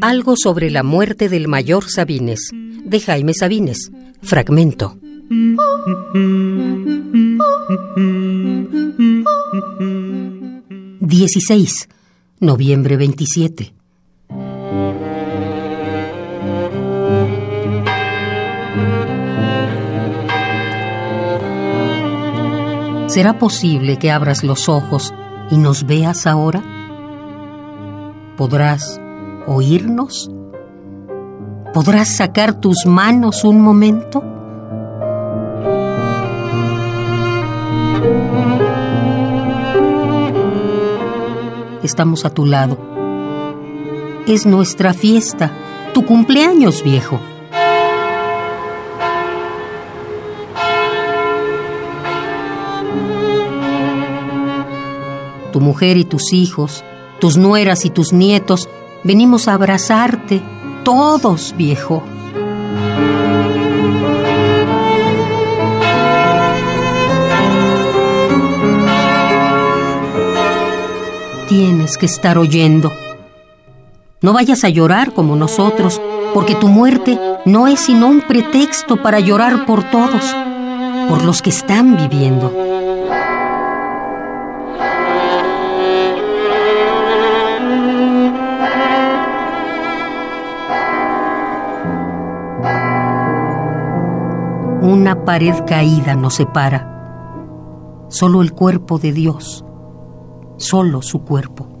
Algo sobre la muerte del mayor Sabines, de Jaime Sabines. Fragmento. 16. Noviembre 27. ¿Será posible que abras los ojos y nos veas ahora? ¿Podrás oírnos? ¿Podrás sacar tus manos un momento? Estamos a tu lado. Es nuestra fiesta, tu cumpleaños viejo. Tu mujer y tus hijos, tus nueras y tus nietos, venimos a abrazarte, todos, viejo. Tienes que estar oyendo. No vayas a llorar como nosotros, porque tu muerte no es sino un pretexto para llorar por todos, por los que están viviendo. Una pared caída nos separa. Solo el cuerpo de Dios, solo su cuerpo.